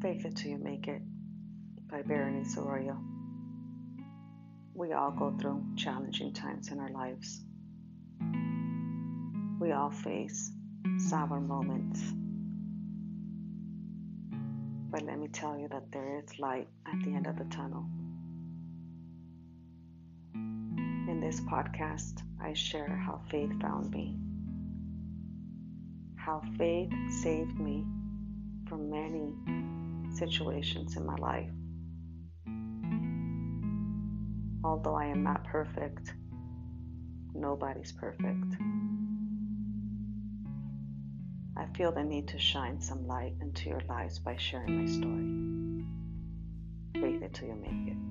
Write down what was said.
Faith It Till You Make It by Berenice Arroyo. We all go through challenging times in our lives. We all face sour moments. But let me tell you that there is light at the end of the tunnel. In this podcast, I share how faith found me, how faith saved me from many situations in my life. Although I am not perfect, nobody's perfect. I feel the need to shine some light into your lives by sharing my story. Faith it till you make it.